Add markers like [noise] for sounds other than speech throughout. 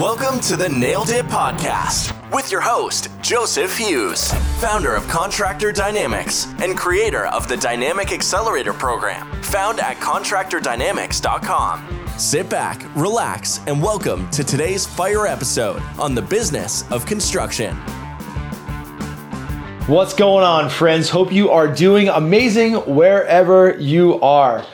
Welcome to the Nailed It Podcast with your host, Joseph Hughes, founder of Contractor Dynamics and creator of the Dynamic Accelerator Program, found at contractordynamics.com. Sit back, relax, and welcome to today's fire episode on the business of construction. What's going on, friends? Hope you are doing amazing wherever you are.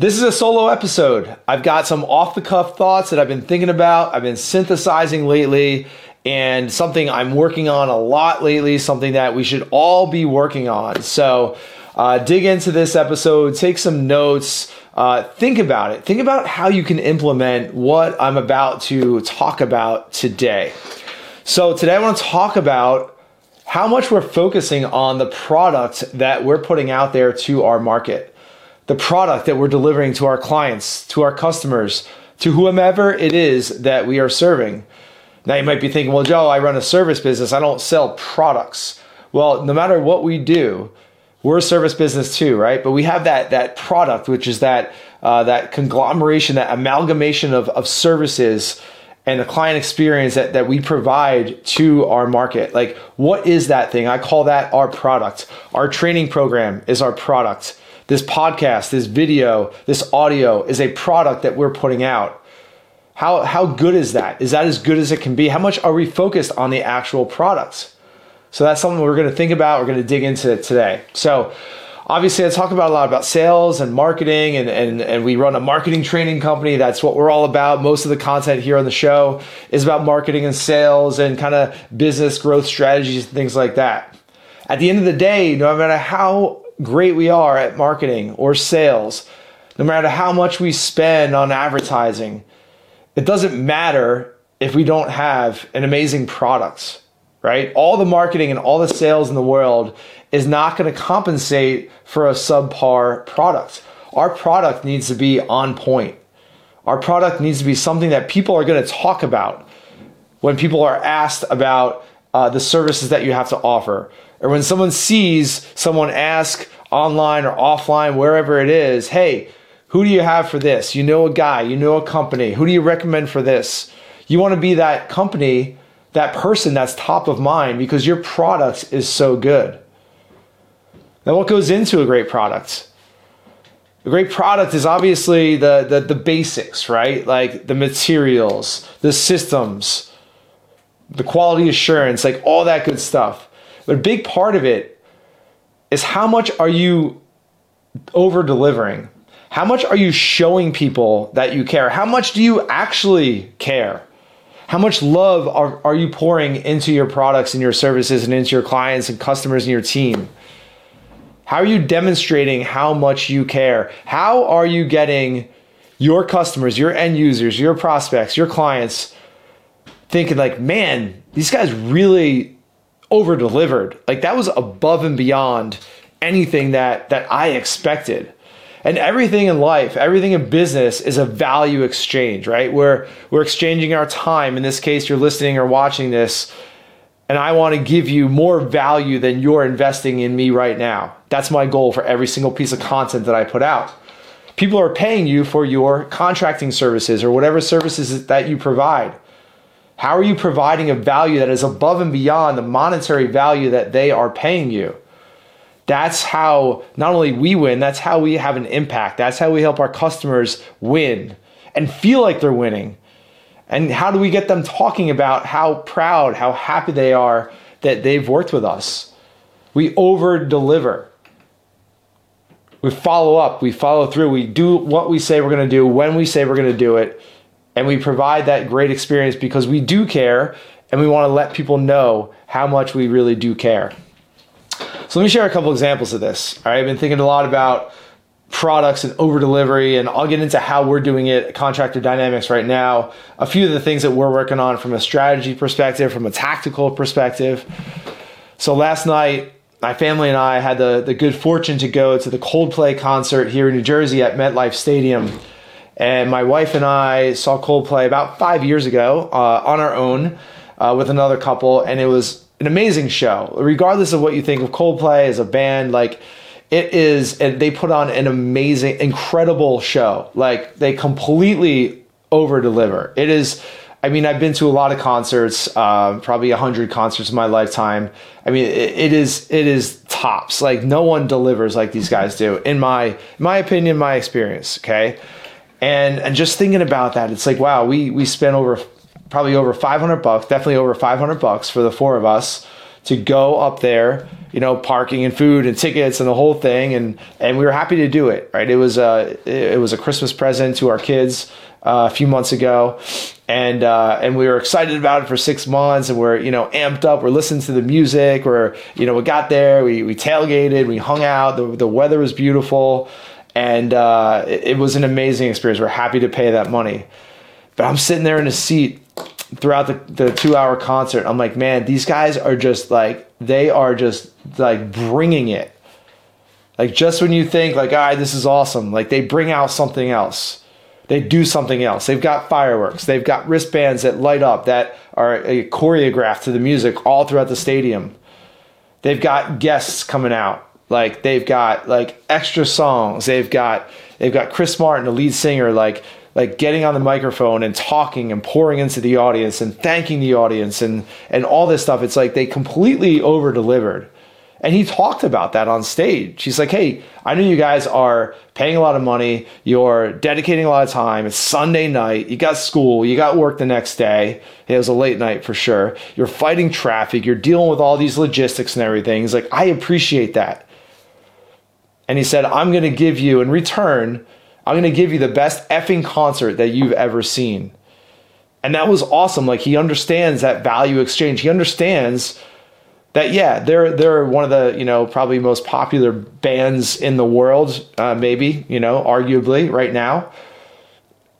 This is a solo episode. I've got some off the cuff thoughts that I've been thinking about, I've been synthesizing lately, and something I'm working on a lot lately, something that we should all be working on. So, uh, dig into this episode, take some notes, uh, think about it. Think about how you can implement what I'm about to talk about today. So, today I want to talk about how much we're focusing on the product that we're putting out there to our market the product that we're delivering to our clients, to our customers, to whomever it is that we are serving. Now you might be thinking, well, Joe, I run a service business. I don't sell products. Well, no matter what we do, we're a service business too, right? But we have that that product, which is that uh, that conglomeration, that amalgamation of, of services and the client experience that, that we provide to our market. Like, what is that thing? I call that our product. Our training program is our product. This podcast, this video, this audio is a product that we're putting out. How, how good is that? Is that as good as it can be? How much are we focused on the actual products? So that's something we're going to think about. We're going to dig into it today. So obviously I talk about a lot about sales and marketing and, and, and we run a marketing training company. That's what we're all about. Most of the content here on the show is about marketing and sales and kind of business growth strategies and things like that. At the end of the day, no matter how great we are at marketing or sales, no matter how much we spend on advertising, it doesn't matter if we don't have an amazing product, right? All the marketing and all the sales in the world is not going to compensate for a subpar product. Our product needs to be on point. Our product needs to be something that people are going to talk about when people are asked about uh, the services that you have to offer or when someone sees someone ask online or offline, wherever it is, hey, who do you have for this? You know a guy, you know a company. Who do you recommend for this? You want to be that company, that person that's top of mind because your product is so good. Now, what goes into a great product? A great product is obviously the, the, the basics, right? Like the materials, the systems, the quality assurance, like all that good stuff. But a big part of it is how much are you over delivering? How much are you showing people that you care? How much do you actually care? How much love are, are you pouring into your products and your services and into your clients and customers and your team? How are you demonstrating how much you care? How are you getting your customers, your end users, your prospects, your clients thinking like, man, these guys really over delivered. Like that was above and beyond anything that that I expected. And everything in life, everything in business is a value exchange, right? Where we're exchanging our time. In this case, you're listening or watching this, and I want to give you more value than you're investing in me right now. That's my goal for every single piece of content that I put out. People are paying you for your contracting services or whatever services that you provide. How are you providing a value that is above and beyond the monetary value that they are paying you? That's how not only we win, that's how we have an impact. That's how we help our customers win and feel like they're winning. And how do we get them talking about how proud, how happy they are that they've worked with us? We over deliver. We follow up, we follow through, we do what we say we're to do when we say we're to do it and we provide that great experience because we do care and we want to let people know how much we really do care. So let me share a couple examples of this. All right, I've been thinking a lot about products and over delivery, and I'll get into how we're doing it Contractor Dynamics right now. A few of the things that we're working on from a strategy perspective, from a tactical perspective. So last night, my family and I had the, the good fortune to go to the Coldplay concert here in New Jersey at MetLife Stadium. And my wife and I saw Coldplay about five years ago uh, on our own uh, with another couple, and it was an amazing show. Regardless of what you think of Coldplay as a band, like it is, and they put on an amazing, incredible show. Like they completely over deliver. It is I mean, I've been to a lot of concerts, uh, probably a hundred concerts in my lifetime. I mean, it, it is it is tops. Like no one delivers like these guys do, in my my opinion, my experience. Okay, and and just thinking about that, it's like wow, we we spent over probably over five hundred bucks, definitely over five hundred bucks for the four of us to go up there, you know, parking and food and tickets and the whole thing, and and we were happy to do it. Right, it was a it was a Christmas present to our kids uh, a few months ago, and uh, and we were excited about it for six months, and we're you know amped up. We're listening to the music. We're you know we got there, we we tailgated, we hung out. The the weather was beautiful, and uh, it, was an amazing experience. We're happy to pay that money, but I'm sitting there in a seat throughout the, the two hour concert. I'm like, man, these guys are just like they are just like bringing it. Like just when you think like, all right, this is awesome, like they bring out something else they do something else. They've got fireworks. They've got wristbands that light up that are uh, choreographed to the music all throughout the stadium. They've got guests coming out. Like they've got like extra songs. They've got they've got Chris Martin, the lead singer, like like getting on the microphone and talking and pouring into the audience and thanking the audience and and all this stuff. It's like they completely over delivered. And he talked about that on stage. He's like, hey, I know you guys are paying a lot of money. You're dedicating a lot of time. It's Sunday night. You got school. You got work the next day. It was a late night for sure. You're fighting traffic. You're dealing with all these logistics and everything. He's like, I appreciate that. And he said, I'm going to give you, in return, I'm going to give you the best effing concert that you've ever seen. And that was awesome. Like, he understands that value exchange. He understands that yeah they're they're one of the you know probably most popular bands in the world uh, maybe you know arguably right now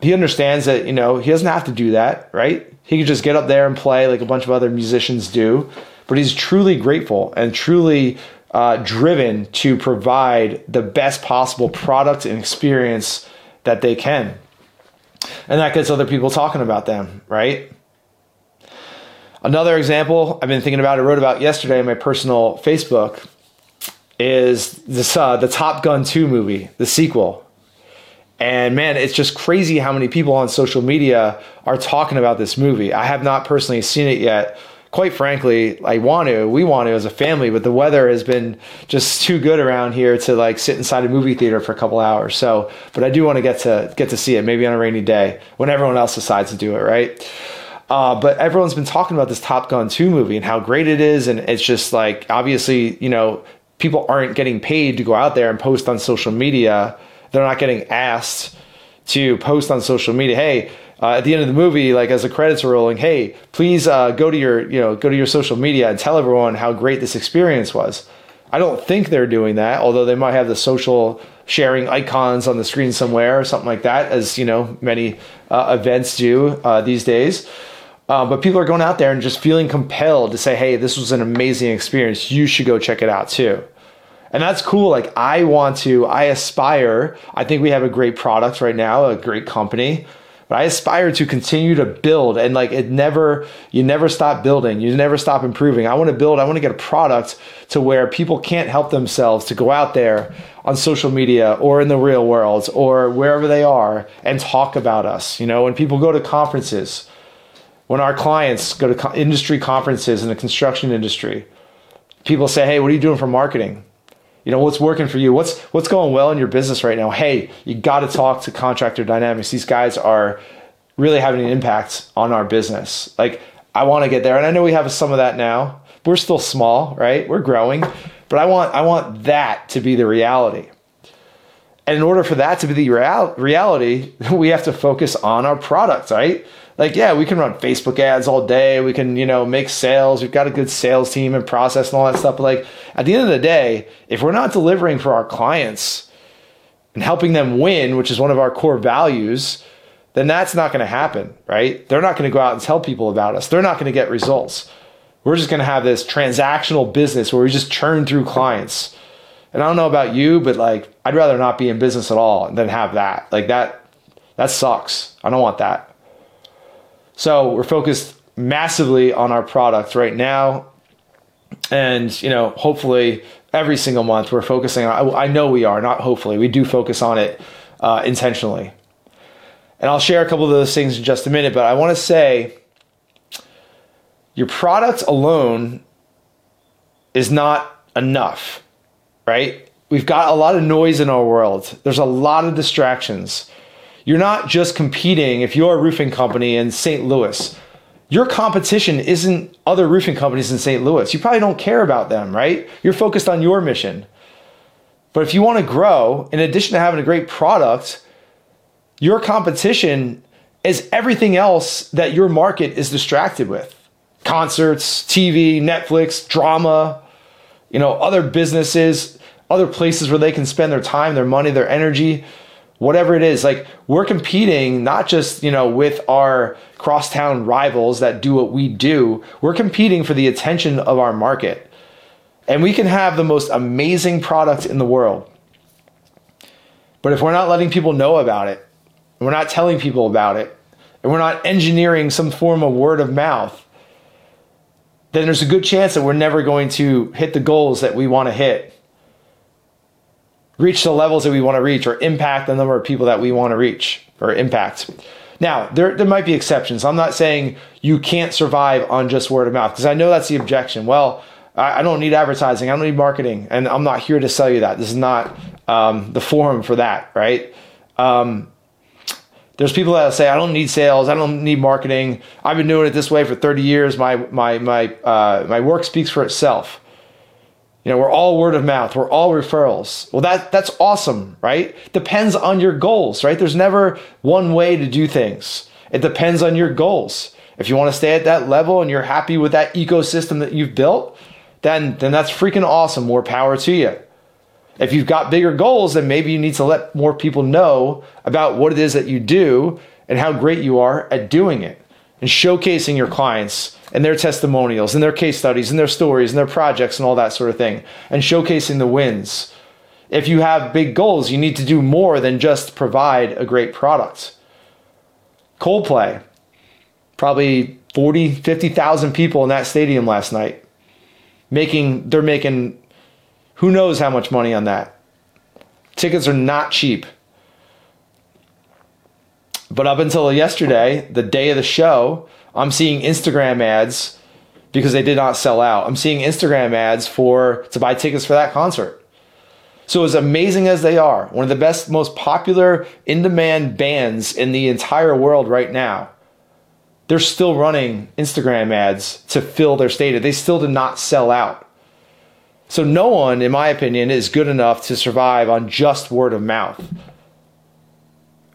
he understands that you know he doesn't have to do that right he could just get up there and play like a bunch of other musicians do but he's truly grateful and truly uh, driven to provide the best possible product and experience that they can and that gets other people talking about them right Another example I've been thinking about, I wrote about yesterday in my personal Facebook, is this uh, the Top Gun 2 movie, the sequel. And man, it's just crazy how many people on social media are talking about this movie. I have not personally seen it yet. Quite frankly, I want to. We want to as a family, but the weather has been just too good around here to like sit inside a movie theater for a couple hours. So, but I do want to get to get to see it maybe on a rainy day when everyone else decides to do it, right? Uh, but everyone's been talking about this Top Gun 2 movie and how great it is. And it's just like, obviously, you know, people aren't getting paid to go out there and post on social media. They're not getting asked to post on social media. Hey, uh, at the end of the movie, like as the credits are rolling, hey, please uh, go to your, you know, go to your social media and tell everyone how great this experience was. I don't think they're doing that, although they might have the social sharing icons on the screen somewhere or something like that, as you know many uh, events do uh, these days. Uh, but people are going out there and just feeling compelled to say, hey, this was an amazing experience. You should go check it out too. And that's cool. Like, I want to, I aspire, I think we have a great product right now, a great company, but I aspire to continue to build and like it never, you never stop building, you never stop improving. I want to build, I want to get a product to where people can't help themselves to go out there on social media or in the real world or wherever they are and talk about us. You know, when people go to conferences, when our clients go to co- industry conferences in the construction industry, people say, "Hey, what are you doing for marketing? You know, what's working for you? What's what's going well in your business right now? Hey, you got to talk to Contractor Dynamics. These guys are really having an impact on our business. Like, I want to get there, and I know we have some of that now. We're still small, right? We're growing, but I want I want that to be the reality. And in order for that to be the real, reality, [laughs] we have to focus on our product, right? Like yeah we can run facebook ads all day. We can you know make sales. We've got a good sales team and process and all that stuff. But like at the end of the day if we're not delivering for our clients and helping them win which is one of our core values then that's not going to happen right? They're not going to go out and tell people about us. They're not going to get results. We're just going to have this transactional business where we just churn through clients. And i don't know about you but like i'd rather not be in business at all than have that. Like that that sucks. I don't want that so we're focused massively on our product right now. And, you know, hopefully every single month we're focusing on, I know we are, not hopefully, we do focus on it uh, intentionally. And I'll share a couple of those things in just a minute, but I want to say your product alone is not enough, right? We've got a lot of noise in our world. There's a lot of distractions. You're not just competing if you're a roofing company in St. Louis. Your competition isn't other roofing companies in St. Louis. You probably don't care about them, right? You're focused on your mission. But if you want to grow, in addition to having a great product, your competition is everything else that your market is distracted with concerts, TV, Netflix, drama, you know, other businesses, other places where they can spend their time, their money, their energy, whatever it is. Like we're competing not just, you know, with our crosstown rivals that do what we do, we're competing for the attention of our market. And we can have the most amazing product in the world. But if we're not letting people know about it, and we're not telling people about it, and we're not engineering some form of word of mouth, then there's a good chance that we're never going to hit the goals that we want to hit, reach the levels that we want to reach, or impact the number of people that we want to reach or impact. Now, there, there might be exceptions. I'm not saying you can't survive on just word of mouth because I know that's the objection. Well, I, I, don't need advertising, I don't need marketing, and I'm not here to sell you that. This is not um, the forum for that, right? Um, there's people that say I don't need sales, I don't need marketing. I've been doing it this way for 30 years. My my my uh, my work speaks for itself. You know, we're all word of mouth. We're all referrals. Well, that that's awesome, right? Depends on your goals, right? There's never one way to do things. It depends on your goals. If you want to stay at that level and you're happy with that ecosystem that you've built, then then that's freaking awesome. More power to you. If you've got bigger goals, then maybe you need to let more people know about what it is that you do and how great you are at doing it and showcasing your clients and their testimonials and their case studies and their stories and their projects and all that sort of thing and showcasing the wins. If you have big goals, you need to do more than just provide a great product. Coldplay, probably 40, 50,000 people in that stadium last night. Making they're making who knows how much money on that? Tickets are not cheap. But up until yesterday, the day of the show, I'm seeing Instagram ads because they did not sell out. I'm seeing Instagram ads for to buy tickets for that concert. So as amazing as they are, one of the best, most popular in-demand bands in the entire world right now, they're still running Instagram ads to fill their stadium. They still did not sell out. So no one, in my opinion, is good enough to survive on just word of mouth.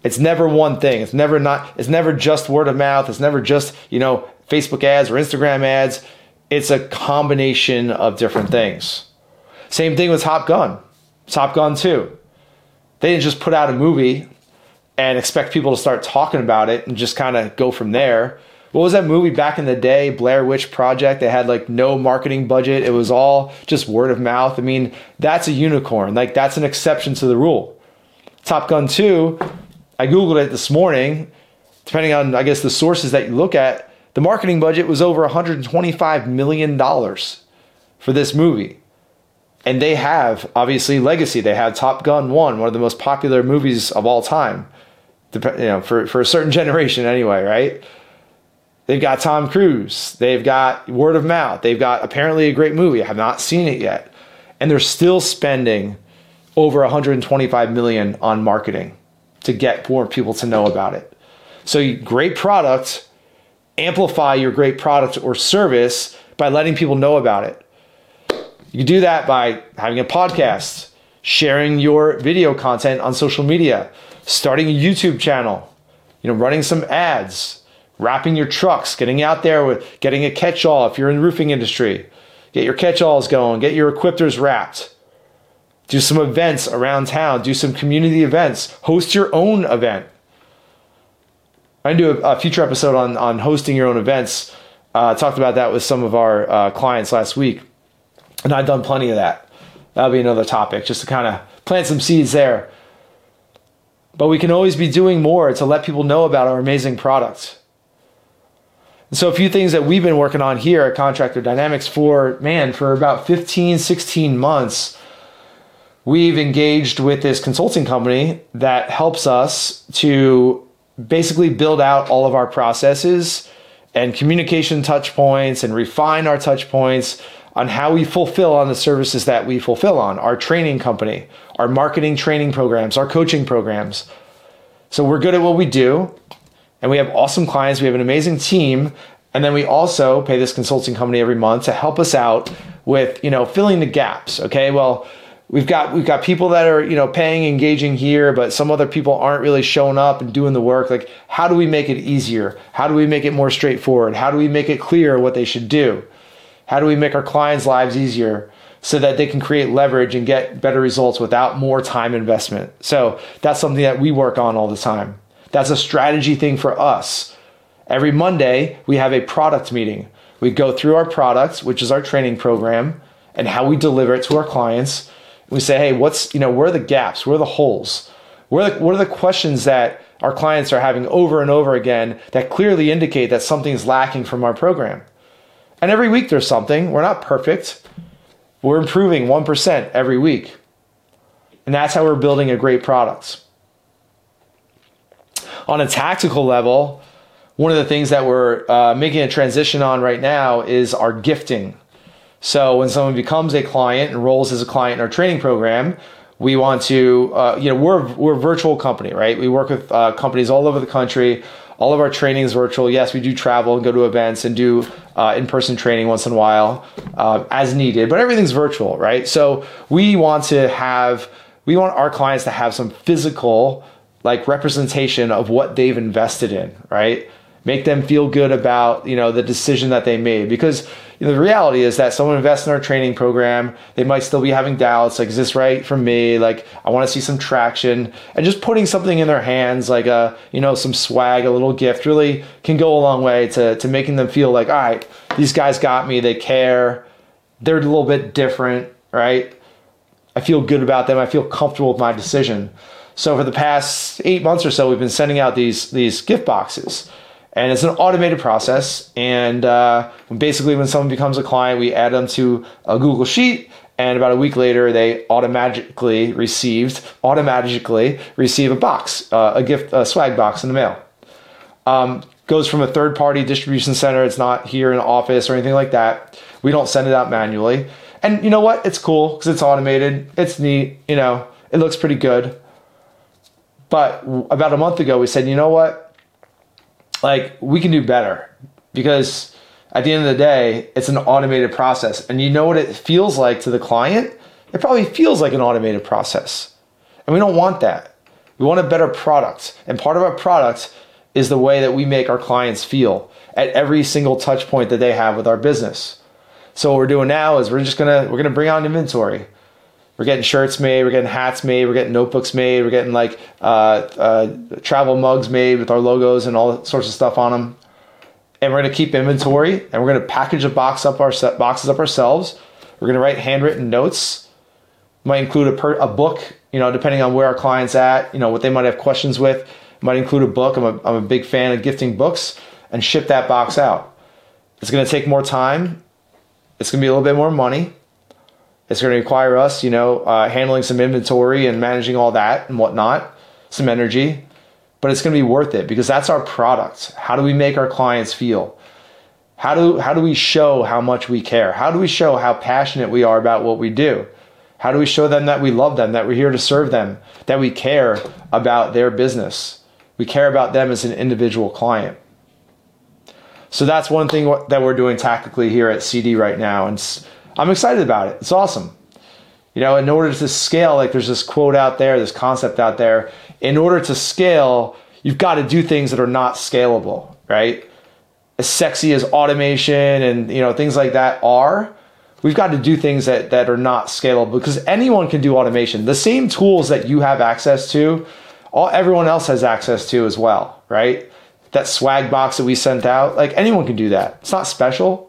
It's never one thing. It's never not it's never just word of mouth. It's never just, you know, Facebook ads or Instagram ads. It's a combination of different things. Same thing with Top Gun. Top Gun 2. They didn't just put out a movie and expect people to start talking about it and just kind of go from there what was that movie back in the day, Blair Witch Project? They had like no marketing budget. It was all just word of mouth. I mean, that's a unicorn. Like that's an exception to the rule. Top Gun 2, I Googled it this morning. Depending on, I guess, the sources that you look at, the marketing budget was over $125 million for this movie. And they have, obviously, legacy. They have Top Gun 1, one of the most popular movies of all time. You know, for, for a certain [laughs] generation anyway, right? They've got Tom Cruise. They've got word of mouth. They've got apparently a great movie. I have not seen it yet. And they're still spending over 125 million on marketing to get more people to know about it. So great product, amplify your great product or service by letting people know about it. You do that by having a podcast, sharing your video content on social media, starting a YouTube channel, you know, running some ads, wrapping your trucks, getting out there with getting a catch-all if you're in the roofing industry. Get your catch-alls going, get your equipters wrapped. Do some events around town, do some community events, host your own event. I do a, a future episode on, on hosting your own events. Uh, I talked about that with some of our uh, clients last week, and I've done plenty of that. That'll be another topic, just to kind of plant some seeds there. But we can always be doing more to let people know about our amazing products. So a few things that we've been working on here at Contractor Dynamics for, man, for about 15, 16 months, we've engaged with this consulting company that helps us to basically build out all of our processes and communication touch points and refine our touch points on how we fulfill on the services that we fulfill on our training company, our marketing training programs, our coaching programs. So we're good at what we do and we have awesome clients, we have an amazing team, and then we also pay this consulting company every month to help us out with, you know, filling the gaps, okay? Well, we've got we've got people that are you know paying engaging here but some other people aren't really showing up and doing the work. Like how do we make it easier? How do we make it more straightforward? How do we make it clear what they should do? How do we make our clients lives easier so that they can create leverage and get better results without more time investment? So that's something that we work on all the time. That's a strategy thing for us. Every monday we have a product meeting. We go through our products which is our training program and how we deliver it to our clients we say, hey, what's, you know, where are the gaps? Where are the holes? Where the, what are the questions that our clients are having over and over again that clearly indicate that something's lacking from our program? And every week there's something. We're not perfect. We're improving 1% every week. And that's how we're building a great product. On a tactical level, one of the things that we're uh, making a transition on right now is our gifting. So when someone becomes a client, enrolls as a client in our training program, we want to, uh, you know, we're we're a virtual company, right? We work with uh, companies all over the country. All of our training is virtual. Yes, we do travel and go to events and do uh, in-person training once in a while uh, as needed, but everything's virtual, right? So we want to have, we want our clients to have some physical, like representation of what they've invested in, right? Make them feel good about you know the decision that they made because you know, the reality is that someone invests in our training program, they might still be having doubts, like, is this right for me? Like, I want to see some traction. And just putting something in their hands, like a, you know, some swag, a little gift, really can go a long way to, to making them feel like, all right, these guys got me, they care, they're a little bit different, right? I feel good about them, I feel comfortable with my decision. So for the past eight months or so, we've been sending out these these gift boxes and it's an automated process. And uh, basically, when someone becomes a client, we add them to a Google Sheet, and about a week later, they automatically received automatically receive a box, uh, a gift, a swag box in the mail. Um, goes from a third party distribution center. It's not here in office or anything like that. We don't send it out manually. And you know what? It's cool because it's automated. It's neat. You know, it looks pretty good. But about a month ago, we said, you know what? Like we can do better because at the end of the day, it's an automated process. And you know what it feels like to the client? It probably feels like an automated process. And we don't want that. We want a better product. And part of our product is the way that we make our clients feel at every single touch point that they have with our business. So what we're doing now is we're just gonna we're gonna bring on inventory. We're getting shirts made, we're getting hats made, we're getting notebooks made, we're getting like uh, uh, travel mugs made with our logos and all sorts of stuff on them. And we're gonna keep inventory, and we're gonna package a box up our boxes up ourselves. We're gonna write handwritten notes. Might include a, per, a book, you know, depending on where our client's at, you know, what they might have questions with. Might include a book. I'm a, I'm a big fan of gifting books, and ship that box out. It's gonna take more time. It's gonna be a little bit more money it's going to require us, you know, uh, handling some inventory and managing all that and whatnot, some energy, but it's going to be worth it because that's our product. How do we make our clients feel? How do how do we show how much we care? How do we show how passionate we are about what we do? How do we show them that we love them, that we're here to serve them, that we care about their business? We care about them as an individual client. So that's one thing that we're doing tactically here at CD right now, and I'm excited about it. It's awesome. You know, in order to scale, like there's this quote out there, this concept out there. In order to scale, you've got to do things that are not scalable, right? As sexy as automation and you know things like that are, we've got to do things that that are not scalable because anyone can do automation. The same tools that you have access to, all everyone else has access to as well, right? That swag box that we sent out, like anyone can do that. It's not special.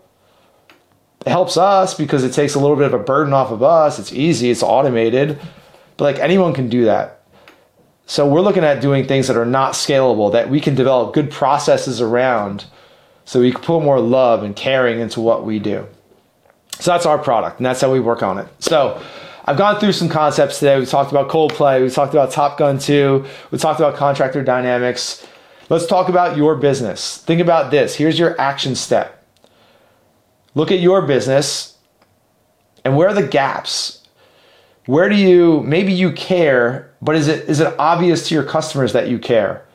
It helps us because it takes a little bit of a burden off of us. It's easy, it's automated, but like anyone can do that. So we're looking at doing things that are not scalable, that we can develop good processes around so we can put more love and caring into what we do. So that's our product, and that's how we work on it. So I've gone through some concepts today. We talked about Coldplay, we talked about Top Gun 2, we talked about contractor dynamics. Let's talk about your business. Think about this. Here's your action step. Look at your business and where are the gaps? Where do you maybe you care, but is it is it obvious to your customers that you care?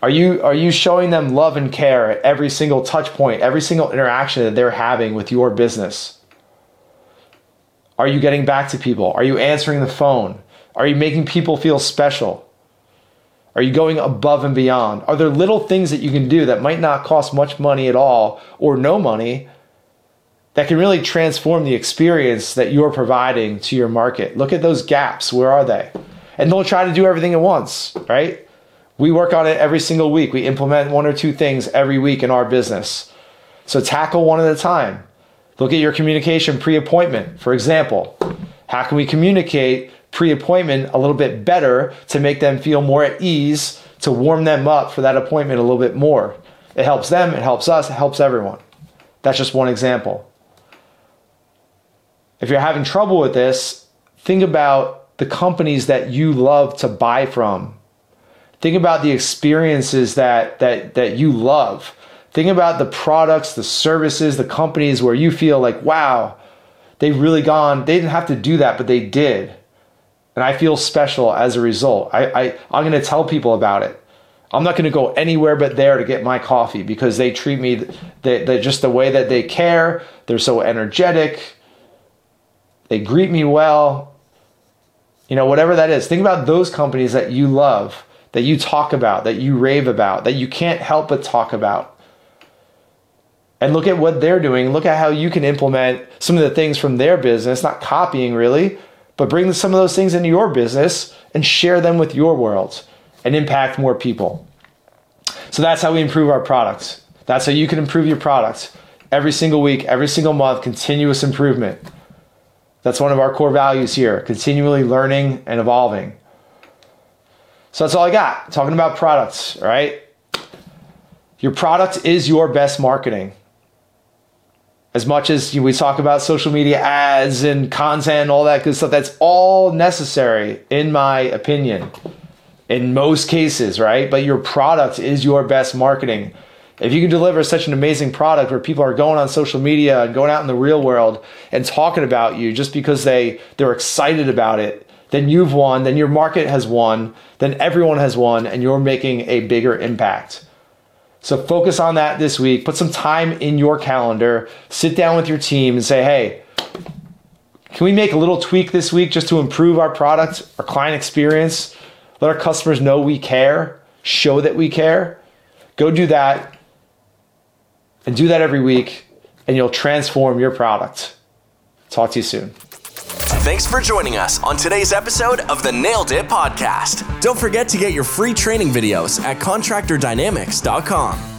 Are you are you showing them love and care at every single touch point, every single interaction that they're having with your business? Are you getting back to people? Are you answering the phone? Are you making people feel special? Are you going above and beyond? Are there little things that you can do that might not cost much money at all or no money that can really transform the experience that you're providing to your market? Look at those gaps. Where are they? And don't try to do everything at once, right? We work on it every single week. We implement one or two things every week in our business. So tackle one at a time. Look at your communication pre appointment. For example, how can we communicate pre appointment a little bit better to make them feel more at ease, to warm them up for that appointment a little bit more. It helps them, it helps us, it helps everyone. That's just one example. If you're having trouble with this, think about the companies that you love to buy from. Think about the experiences that, that, that you love. Think about the products, the services, the companies where you feel like, wow, they've really gone, they didn't have to do that, but they did and I feel special as a result. I, I I'm going to tell people about it. I'm not going to go anywhere but there to get my coffee because they treat me they, they just the way that they care. They're so energetic. They greet me well. You know, whatever that is. Think about those companies that you love, that you talk about, that you rave about, that you can't help but talk about. And look at what they're doing. Look at how you can implement some of the things from their business, not copying really, but bring some of those things into your business and share them with your world and impact more people. So that's how we improve our products. That's how you can improve your products every single week, every single month, continuous improvement. That's one of our core values here, continually learning and evolving. So that's all I got. Talking about products, right? Your product is your best marketing as much as we talk about social media ads and content, and all that good stuff, that's all necessary, in my opinion, in most cases, right? But your product is your best marketing. If you can deliver such an amazing product where people are going on social media and going out in the real world and talking about you just because they they're excited about it, then you've won, then your market has won, then everyone has won and you're making a bigger impact. So focus on that this week. Put some time in your calendar. Sit down with your team and say, hey, can we make a little tweak this week just to improve our product, our client experience? Let our customers know we care, show that we care. Go do that and do that every week, and you'll transform your product. Talk to you soon. Thanks for joining us on today's episode of the Nailed It Podcast. Don't forget to get your free training videos at contractordynamics.com.